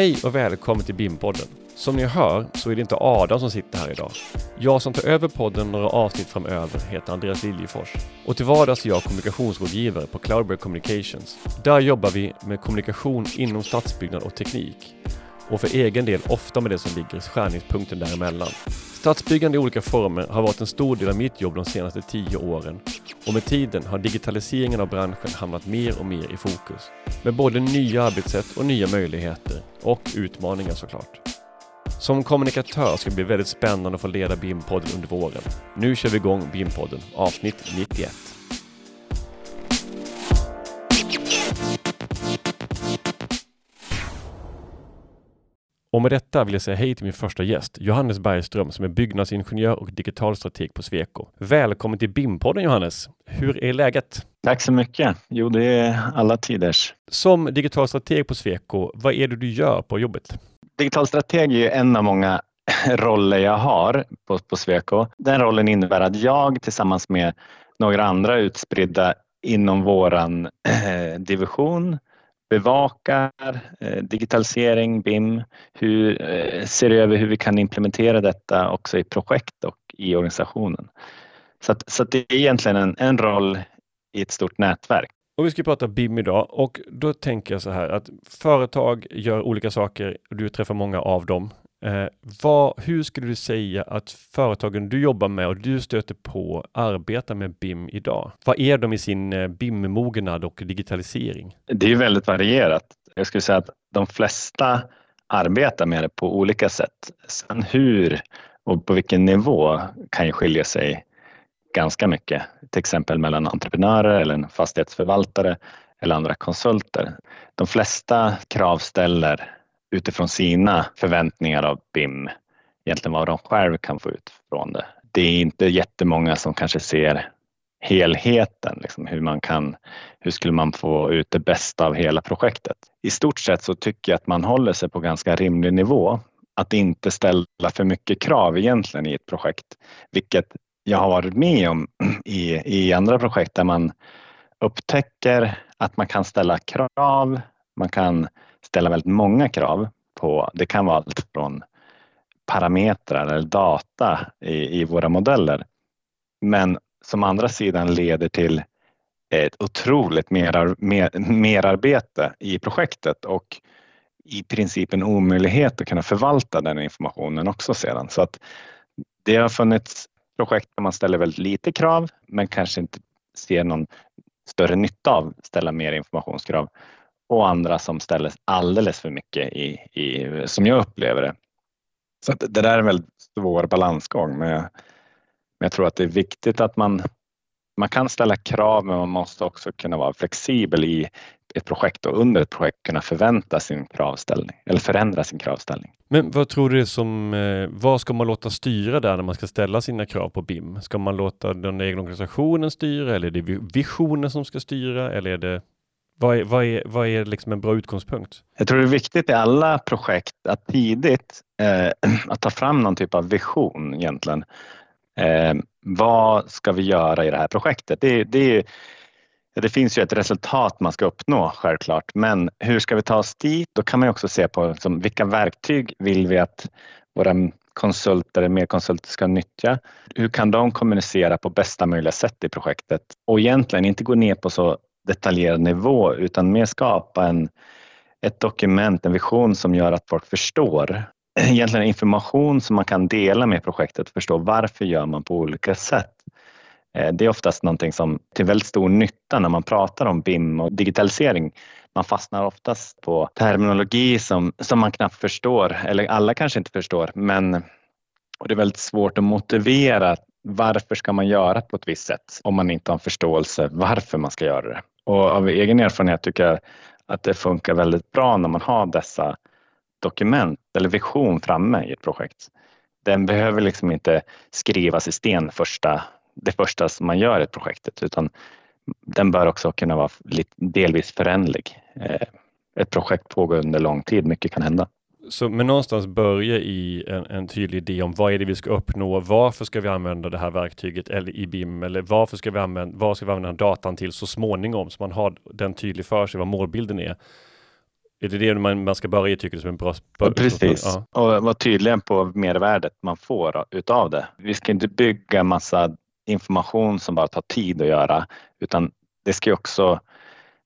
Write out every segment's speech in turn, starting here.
Hej och välkommen till BIM-podden. Som ni hör så är det inte Adam som sitter här idag. Jag som tar över podden några avsnitt framöver heter Andreas Liljefors och till vardags är jag kommunikationsrådgivare på Cloudberry Communications. Där jobbar vi med kommunikation inom stadsbyggnad och teknik och för egen del ofta med det som ligger i skärningspunkten däremellan. Stadsbyggande i olika former har varit en stor del av mitt jobb de senaste tio åren och med tiden har digitaliseringen av branschen hamnat mer och mer i fokus. Med både nya arbetssätt och nya möjligheter och utmaningar såklart. Som kommunikatör ska det bli väldigt spännande att få leda BIM-podden under våren. Nu kör vi igång BIM-podden avsnitt 91. Och med detta vill jag säga hej till min första gäst, Johannes Bergström, som är byggnadsingenjör och digitalstrateg på Sweco. Välkommen till BIM-podden Johannes! Hur är läget? Tack så mycket! Jo, det är alla tiders. Som digitalstrateg på Sweco, vad är det du gör på jobbet? Digitalstrateg är en av många roller jag har på, på Sweco. Den rollen innebär att jag tillsammans med några andra utspridda inom våran eh, division bevakar eh, digitalisering, BIM, hur, eh, ser över hur vi kan implementera detta också i projekt och i organisationen. Så, att, så att det är egentligen en, en roll i ett stort nätverk. Och vi ska prata BIM idag och då tänker jag så här att företag gör olika saker och du träffar många av dem. Eh, vad, hur skulle du säga att företagen du jobbar med och du stöter på arbetar med BIM idag? Vad är de i sin eh, BIM-mognad och digitalisering? Det är väldigt varierat. Jag skulle säga att de flesta arbetar med det på olika sätt. Sen hur och på vilken nivå kan ju skilja sig ganska mycket, till exempel mellan entreprenörer eller en fastighetsförvaltare eller andra konsulter. De flesta krav ställer utifrån sina förväntningar av BIM, egentligen vad de själv kan få ut från det. Det är inte jättemånga som kanske ser helheten, liksom hur man kan, hur skulle man få ut det bästa av hela projektet? I stort sett så tycker jag att man håller sig på ganska rimlig nivå. Att inte ställa för mycket krav egentligen i ett projekt, vilket jag har varit med om i, i andra projekt där man upptäcker att man kan ställa krav, man kan ställa väldigt många krav på, det kan vara allt från parametrar eller data i, i våra modeller. Men som andra sidan leder till ett otroligt merar, mer, merarbete i projektet och i princip en omöjlighet att kunna förvalta den informationen också sedan. Så att det har funnits projekt där man ställer väldigt lite krav men kanske inte ser någon större nytta av att ställa mer informationskrav och andra som ställer alldeles för mycket i, i som jag upplever det. Så det där är en väldigt svår balansgång men jag, men jag tror att det är viktigt att man man kan ställa krav men man måste också kunna vara flexibel i ett projekt och under ett projekt kunna förvänta sin kravställning eller förändra sin kravställning. Men vad tror du är som, eh, vad ska man låta styra där när man ska ställa sina krav på BIM? Ska man låta den egna organisationen styra eller är det visionen som ska styra eller är det vad är, vad är, vad är liksom en bra utgångspunkt? Jag tror det är viktigt i alla projekt att tidigt eh, att ta fram någon typ av vision egentligen. Eh, vad ska vi göra i det här projektet? Det, det, det finns ju ett resultat man ska uppnå självklart, men hur ska vi ta oss dit? Då kan man också se på liksom, vilka verktyg vill vi att våra konsulter, mer konsulter ska nyttja? Hur kan de kommunicera på bästa möjliga sätt i projektet? Och egentligen inte gå ner på så detaljerad nivå utan mer skapa en, ett dokument, en vision som gör att folk förstår egentligen information som man kan dela med projektet och förstå varför gör man på olika sätt. Eh, det är oftast någonting som till väldigt stor nytta när man pratar om BIM och digitalisering. Man fastnar oftast på terminologi som, som man knappt förstår, eller alla kanske inte förstår, men och det är väldigt svårt att motivera varför ska man göra på ett visst sätt om man inte har en förståelse varför man ska göra det. Och av egen erfarenhet tycker jag att det funkar väldigt bra när man har dessa dokument eller vision framme i ett projekt. Den behöver liksom inte skrivas i sten första, det första som man gör i projektet utan den bör också kunna vara delvis förändlig. Eh, ett projekt pågår under lång tid, mycket kan hända. Så, men någonstans börja i en, en, tydlig idé om vad är det vi ska uppnå? Varför ska vi använda det här verktyget eller i BIM? Eller varför ska vi använda, vad ska vi använda datan till så småningom? Så man har den tydlig för sig vad målbilden är. Är det det man, man ska börja tycker du som en bra ja, Precis, ja. och vara tydlig på mervärdet man får utav det. Vi ska inte bygga massa information som bara tar tid att göra, utan det ska också,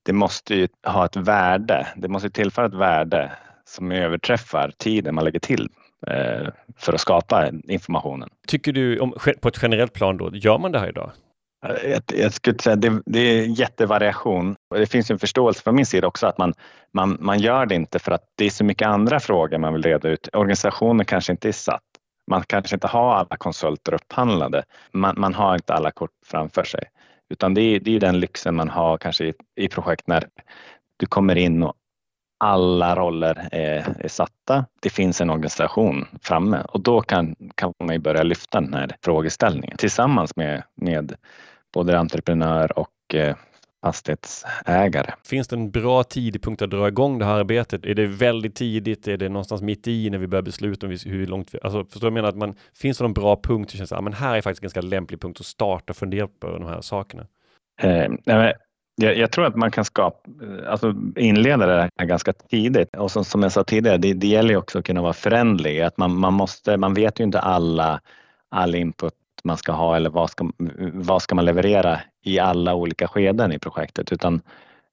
det måste ju ha ett värde. Det måste tillföra ett värde som överträffar tiden man lägger till eh, för att skapa informationen. Tycker du, om, på ett generellt plan då, gör man det här idag? Jag, jag skulle säga det, det är jättevariation. Det finns en förståelse från min sida också att man, man, man gör det inte för att det är så mycket andra frågor man vill reda ut. Organisationen kanske inte är satt. Man kanske inte har alla konsulter upphandlade. Man, man har inte alla kort framför sig. Utan det är, det är den lyxen man har kanske i, i projekt när du kommer in och alla roller är, är, satta. Det finns en organisation framme och då kan, kan man börja lyfta den här frågeställningen tillsammans med, med både entreprenör och eh, fastighetsägare. Finns det en bra tidpunkt att dra igång det här arbetet? Är det väldigt tidigt? Är det någonstans mitt i när vi börjar besluta om hur långt vi... Alltså, förstår du? Jag menar att man finns det någon bra punkt? Det känns att men här är faktiskt en ganska lämplig punkt att starta fundera på de här sakerna. Eh, jag, jag, tror att man kan skapa, alltså inleda det här ganska tidigt och som, som jag sa tidigare, det, det gäller också att kunna vara förändlig. Att man, man, måste, man vet ju inte alla, all input man ska ha eller vad ska, vad ska man leverera i alla olika skeden i projektet utan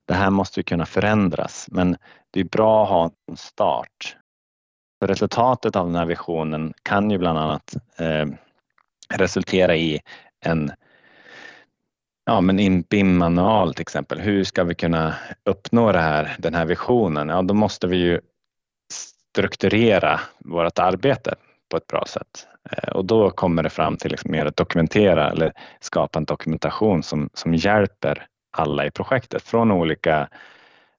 det här måste ju kunna förändras. Men det är bra att ha en start. För resultatet av den här visionen kan ju bland annat eh, resultera i en ja, men in BIM-manual till exempel. Hur ska vi kunna uppnå det här, den här visionen? Ja, då måste vi ju strukturera vårt arbete på ett bra sätt. Eh, och då kommer det fram till liksom mer att dokumentera eller skapa en dokumentation som, som hjälper alla i projektet från olika,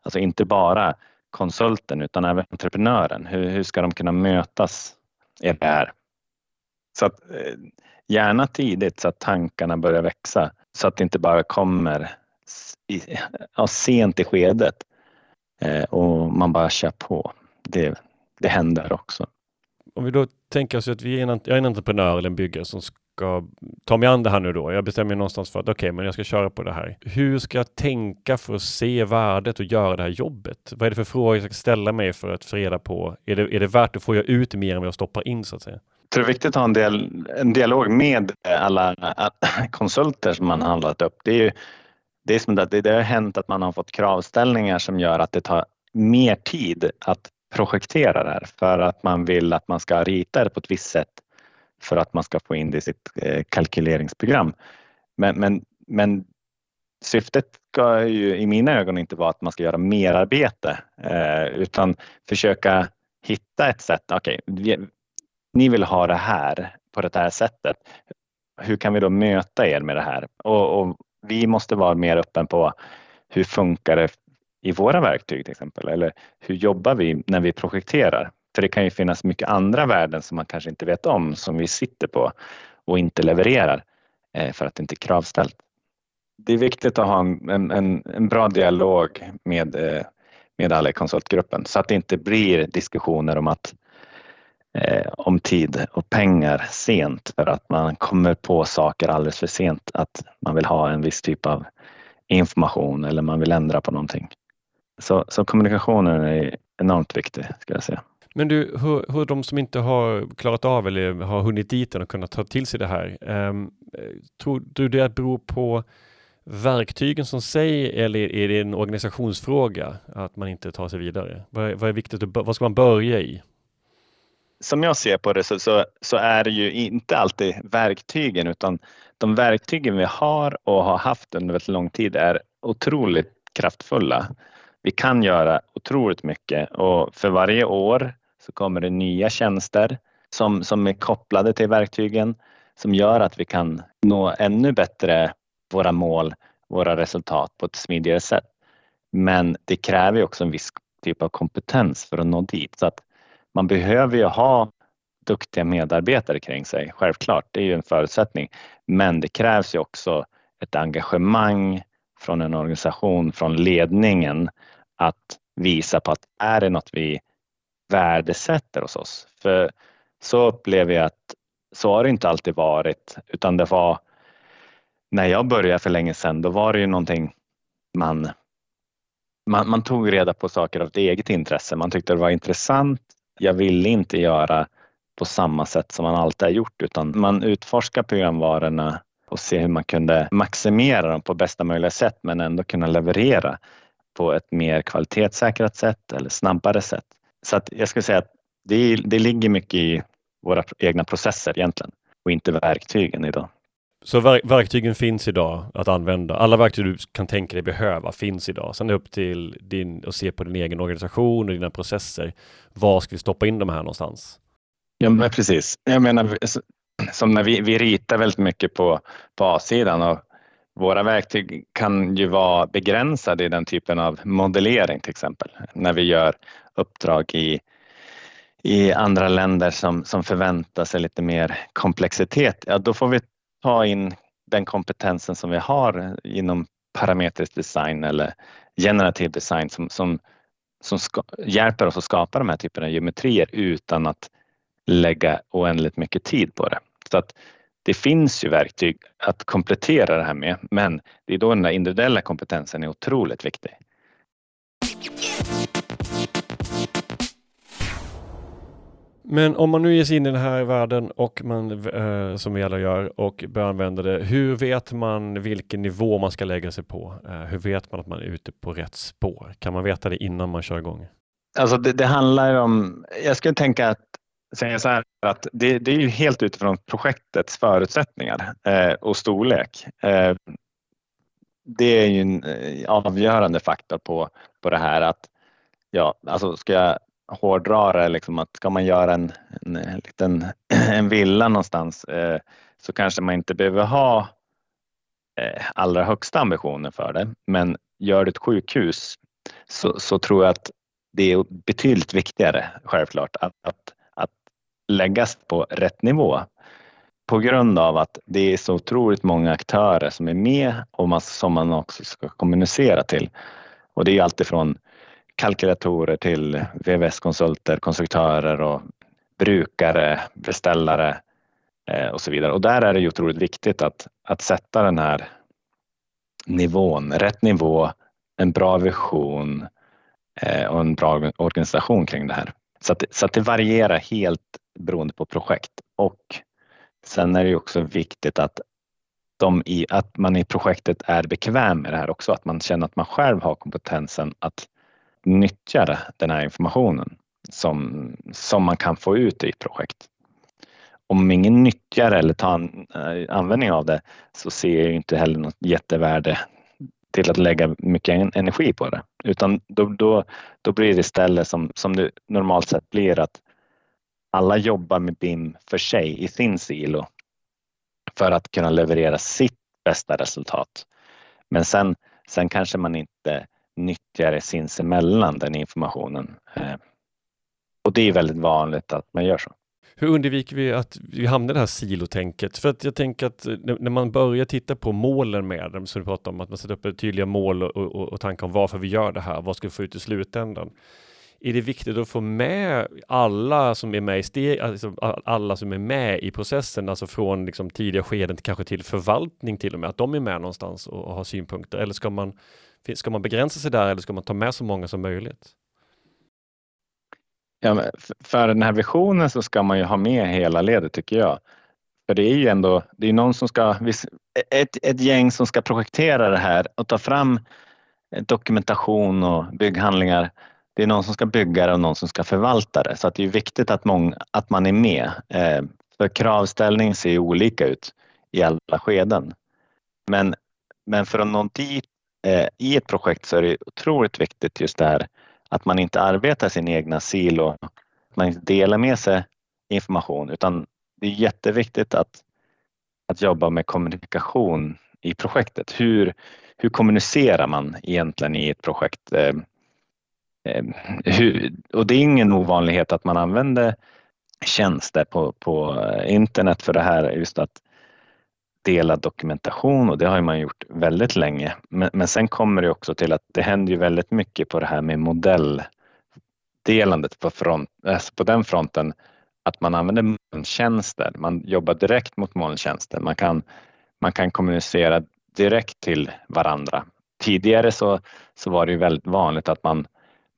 alltså inte bara konsulten utan även entreprenören. Hur, hur ska de kunna mötas i det här? Så att, eh, gärna tidigt så att tankarna börjar växa så att det inte bara kommer i, ja, sent i skedet eh, och man bara kör på. Det, det händer också om vi då tänker oss att vi är en, jag är en entreprenör eller en byggare som ska ta mig an det här nu då. Jag bestämmer mig någonstans för att okej, okay, men jag ska köra på det här. Hur ska jag tänka för att se värdet och göra det här jobbet? Vad är det för frågor jag ska ställa mig för att få reda på? Är det, är det värt att få jag ut mer än vad jag stoppar in så att säga? Jag tror det är viktigt att ha en, del, en dialog med alla äh, konsulter som man har handlat upp. Det är ju det är som att det, det har hänt att man har fått kravställningar som gör att det tar mer tid att projektera det här för att man vill att man ska rita det på ett visst sätt för att man ska få in det i sitt eh, kalkyleringsprogram. Men, men, men syftet ska ju i mina ögon inte vara att man ska göra merarbete eh, utan försöka hitta ett sätt. Okej, okay, ni vill ha det här på det här sättet. Hur kan vi då möta er med det här? Och, och vi måste vara mer öppen på hur funkar det i våra verktyg till exempel? Eller hur jobbar vi när vi projekterar? För det kan ju finnas mycket andra värden som man kanske inte vet om som vi sitter på och inte levererar eh, för att det inte är kravställt. Det är viktigt att ha en, en, en bra dialog med, eh, med alla i konsultgruppen så att det inte blir diskussioner om att eh, om tid och pengar sent för att man kommer på saker alldeles för sent att man vill ha en viss typ av information eller man vill ändra på någonting. Så, så kommunikationen är enormt viktig, ska jag säga. Men du, hur, hur de som inte har klarat av eller har hunnit dit och kunnat ta till sig det här, um, tror du det beror på verktygen som sig eller är det en organisationsfråga att man inte tar sig vidare? Vad är, vad är viktigt, vad ska man börja i? Som jag ser på det så, så, så, är det ju inte alltid verktygen utan de verktygen vi har och har haft under väldigt lång tid är otroligt kraftfulla. Vi kan göra otroligt mycket och för varje år så kommer det nya tjänster som, som är kopplade till verktygen som gör att vi kan nå ännu bättre våra mål, våra resultat på ett smidigare sätt. Men det kräver också en viss typ av kompetens för att nå dit. Så att man behöver ju ha duktiga medarbetare kring sig, självklart, det är ju en förutsättning. Men det krävs ju också ett engagemang från en organisation, från ledningen att visa på att är det något vi värdesätter hos oss? För så upplever jag att så har det inte alltid varit, utan det var när jag började för länge sedan, då var det ju någonting man man, man tog reda på saker av ett eget intresse. Man tyckte det var intressant. Jag ville inte göra på samma sätt som man alltid har gjort utan man utforskar programvarorna och ser hur man kunde maximera dem på bästa möjliga sätt men ändå kunna leverera på ett mer kvalitetssäkrat sätt eller snabbare sätt. Så att jag skulle säga att det, det ligger mycket i våra egna processer egentligen och inte verktygen idag. Så verk verktygen finns idag att använda. Alla verktyg du kan tänka dig behöva finns idag. Sen är det upp till din att se på din egen organisation och dina processer. Var ska vi stoppa in de här någonstans? Ja, men precis. Jag menar, som när vi, vi ritar väldigt mycket på, på A-sidan och våra verktyg kan ju vara begränsade i den typen av modellering till exempel. När vi gör uppdrag i, i andra länder som, som förväntar sig lite mer komplexitet, ja då får vi ta in den kompetensen som vi har inom parametrisk design eller generativ design som, som, som ska, hjälper oss att skapa de här typerna av geometrier utan att lägga oändligt mycket tid på det. Så att det finns ju verktyg att komplettera det här med, men det är då den där individuella kompetensen är otroligt viktig. Men om man nu ger sig in i den här världen och man, eh, som vi alla gör, och börjar använda det, hur vet man vilken nivå man ska lägga sig på? Eh, hur vet man att man är ute på rätt spår? Kan man veta det innan man kör igång? Alltså det, det handlar om, jag skulle tänka att säga så här att det, det är ju helt utifrån projektets förutsättningar eh, och storlek. Eh, det är ju en eh, avgörande faktor på, på det här att ja, alltså ska jag hårdra det liksom att ska man göra en, en, liten en villa någonstans eh, så kanske man inte behöver ha eh, allra högsta ambitioner för det. Men gör du ett sjukhus så, så tror jag att det är betydligt viktigare självklart att, att läggas på rätt nivå på grund av att det är så otroligt många aktörer som är med och som man också ska kommunicera till. Och det är alltifrån kalkylatorer till VVS-konsulter, konstruktörer och brukare, beställare eh, och så vidare. Och där är det ju otroligt viktigt att, att sätta den här nivån, rätt nivå, en bra vision eh, och en bra organisation kring det här. Så att, så att det varierar helt beroende på projekt och sen är det också viktigt att, de i, att man i projektet är bekväm med det här också, att man känner att man själv har kompetensen att nyttja den här informationen som, som man kan få ut i ett projekt. Om ingen nyttjar eller tar an, äh, användning av det så ser jag inte heller något jättevärde till att lägga mycket energi på det. Utan då, då, då blir det istället som, som det normalt sett blir att alla jobbar med BIM för sig i sin silo för att kunna leverera sitt bästa resultat. Men sen, sen kanske man inte nyttjar det sinsemellan, den informationen. Eh, och det är väldigt vanligt att man gör så. Hur undviker vi att vi hamnar i det här silotänket? För att jag tänker att eh, när man börjar titta på målen med dem, så du pratar om att man sätter upp tydliga mål och, och, och tankar om varför vi gör det här, vad ska vi få ut i slutändan? Är det viktigt att få med alla som är med i steg, alltså alla som är med i processen, alltså från liksom tidiga skeden till kanske till förvaltning till och med, att de är med någonstans och, och har synpunkter? Eller ska man, ska man begränsa sig där eller ska man ta med så många som möjligt? Ja, för den här visionen så ska man ju ha med hela ledet tycker jag. För det är ju ändå, det är någon som ska, ett, ett gäng som ska projektera det här och ta fram dokumentation och bygghandlingar det är någon som ska bygga det och någon som ska förvalta det. Så att det är viktigt att, många, att man är med. Eh, för kravställning ser olika ut i alla skeden. Men, men för att nå dit eh, i ett projekt så är det otroligt viktigt just det här att man inte arbetar sin egna silo, att man inte delar med sig information utan det är jätteviktigt att, att jobba med kommunikation i projektet. Hur, hur kommunicerar man egentligen i ett projekt? Eh, Ehm, hur, och det är ingen ovanlighet att man använder tjänster på, på eh, internet för det här, just att dela dokumentation och det har man gjort väldigt länge. Men, men sen kommer det också till att det händer ju väldigt mycket på det här med modelldelandet på, front, alltså på den fronten, att man använder molntjänster. Man jobbar direkt mot molntjänster. Man kan, man kan kommunicera direkt till varandra tidigare så, så var det ju väldigt vanligt att man,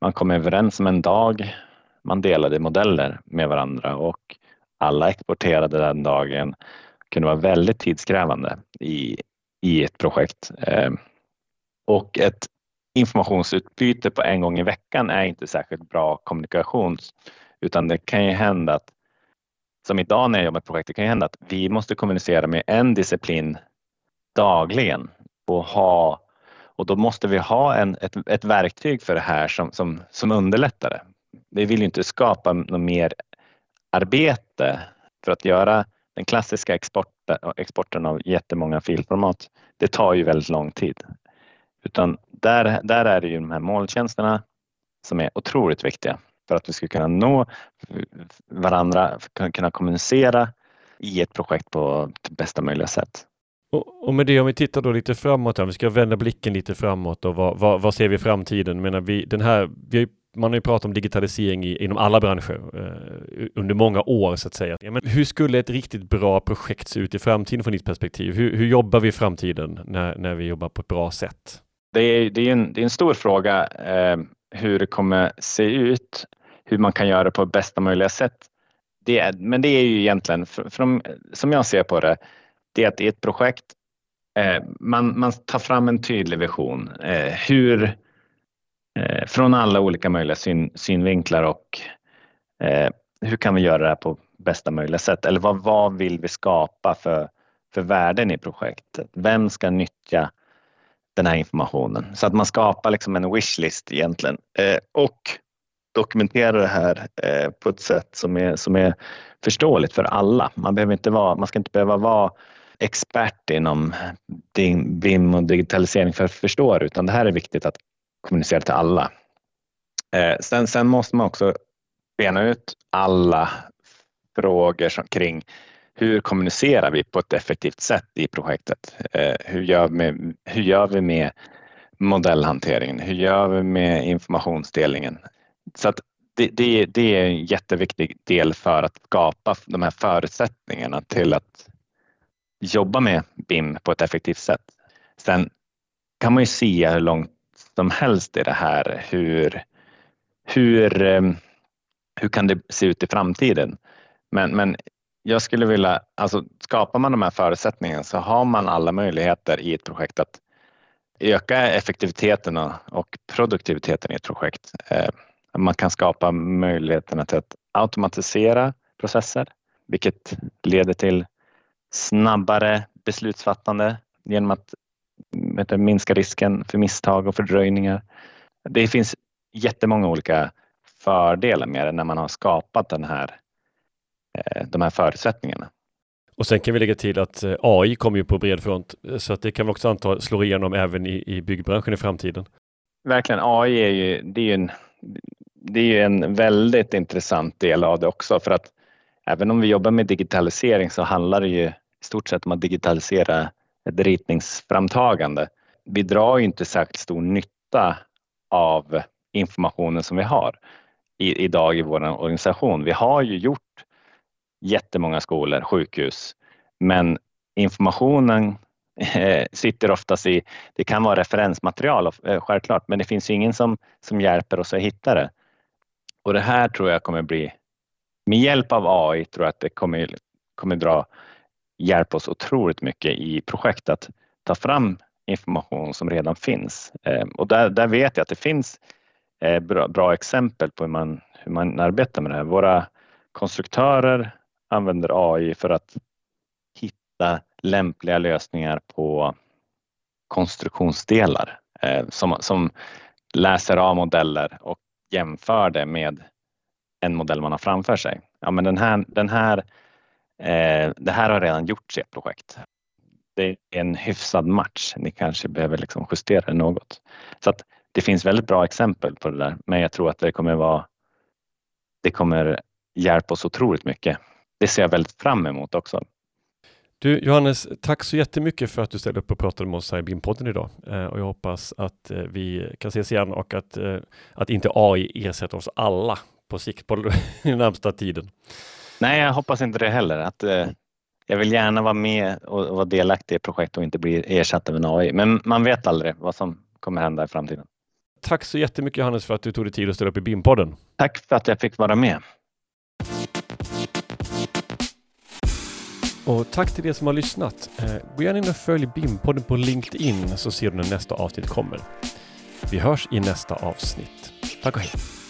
man kom överens om en dag, man delade modeller med varandra och alla exporterade den dagen. Det kunde vara väldigt tidskrävande i, i ett projekt. Eh, och ett informationsutbyte på en gång i veckan är inte särskilt bra kommunikation utan det kan ju hända att som idag när jag jobbar med projekt, det kan ju hända att vi måste kommunicera med en disciplin dagligen och ha och då måste vi ha en, ett, ett verktyg för det här som, som, som underlättar det. Vi vill ju inte skapa något mer arbete för att göra den klassiska exporten, exporten av jättemånga filformat. Det tar ju väldigt lång tid. Utan där, där är det ju de här molntjänsterna som är otroligt viktiga för att vi ska kunna nå varandra, kunna kommunicera i ett projekt på bästa möjliga sätt. Och, och med det, om vi tittar då lite framåt, här, vi ska vända blicken lite framåt och vad, vad, vad ser vi i framtiden? Menar vi, den här, vi har man har ju pratat om digitalisering i, inom alla branscher eh, under många år så att säga. Ja, men hur skulle ett riktigt bra projekt se ut i framtiden från ditt perspektiv? Hur, hur jobbar vi i framtiden när, när vi jobbar på ett bra sätt? Det är, det är, en, det är en stor fråga eh, hur det kommer se ut, hur man kan göra det på bästa möjliga sätt. Det är, men det är ju egentligen, för, för som jag ser på det, det är att i ett projekt eh, man, man tar fram en tydlig vision. Eh, hur, eh, från alla olika möjliga syn, synvinklar och eh, hur kan vi göra det här på bästa möjliga sätt? Eller vad, vad vill vi skapa för, för värden i projektet? Vem ska nyttja den här informationen? Så att man skapar liksom en wishlist egentligen eh, och dokumenterar det här eh, på ett sätt som är, som är förståeligt för alla. Man, behöver inte vara, man ska inte behöva vara expert inom BIM och digitalisering för att förstå det, utan det här är viktigt att kommunicera till alla. Eh, sen, sen måste man också bena ut alla frågor som, kring hur kommunicerar vi på ett effektivt sätt i projektet? Eh, hur, gör vi, hur gör vi med modellhanteringen? Hur gör vi med informationsdelningen? Så att det, det, det är en jätteviktig del för att skapa de här förutsättningarna till att jobba med BIM på ett effektivt sätt. Sen kan man ju se hur långt som helst i det här. Hur, hur, ehm, hur kan det se ut i framtiden? Men, men jag skulle vilja, alltså skapar man de här förutsättningarna så har man alla möjligheter i ett projekt att öka effektiviteten och produktiviteten i ett projekt. Ehm, man kan skapa möjligheterna till att automatisera processer, vilket leder till snabbare beslutsfattande genom att vet, minska risken för misstag och fördröjningar. Det finns jättemånga olika fördelar med det när man har skapat den här, eh, de här förutsättningarna. Och sen kan vi lägga till att eh, AI kommer ju på bred front så att det kan vi också anta slår igenom även i, i byggbranschen i framtiden. Verkligen, AI är ju, det är ju en, det är en väldigt intressant del av det också för att även om vi jobbar med digitalisering så handlar det ju stort sett om att digitalisera ett ritningsframtagande. Vi drar ju inte särskilt stor nytta av informationen som vi har i, idag i vår organisation. Vi har ju gjort jättemånga skolor, sjukhus, men informationen eh, sitter oftast i, det kan vara referensmaterial eh, självklart, men det finns ingen som, som hjälper oss att hitta det. Och det här tror jag kommer bli, med hjälp av AI tror jag att det kommer, kommer dra hjälpa oss otroligt mycket i projekt att ta fram information som redan finns. Ehm, och där, där vet jag att det finns eh, bra, bra exempel på hur man, hur man arbetar med det här. Våra konstruktörer använder AI för att hitta lämpliga lösningar på konstruktionsdelar eh, som, som läser av modeller och jämför det med en modell man har framför sig. Ja, men den här, den här Eh, det här har redan gjorts i ett projekt. Det är en hyfsad match. Ni kanske behöver liksom justera det något. Så att det finns väldigt bra exempel på det där, men jag tror att det kommer vara. Det kommer hjälpa oss otroligt mycket. Det ser jag väldigt fram emot också. Du Johannes, tack så jättemycket för att du ställde upp och pratade med oss här i BIM-podden idag. Eh, och jag hoppas att eh, vi kan ses igen och att, eh, att inte AI ersätter oss alla på sikt på den närmsta tiden. Nej, jag hoppas inte det heller. Att, eh, jag vill gärna vara med och, och vara delaktig i projekt och inte bli ersatt av en AI. Men man vet aldrig vad som kommer hända i framtiden. Tack så jättemycket Johannes för att du tog dig tid att ställa upp i BIM-podden. Tack för att jag fick vara med. Och tack till er som har lyssnat. Eh, gå gärna in och följ BIM-podden på LinkedIn så ser du när nästa avsnitt kommer. Vi hörs i nästa avsnitt. Tack och hej!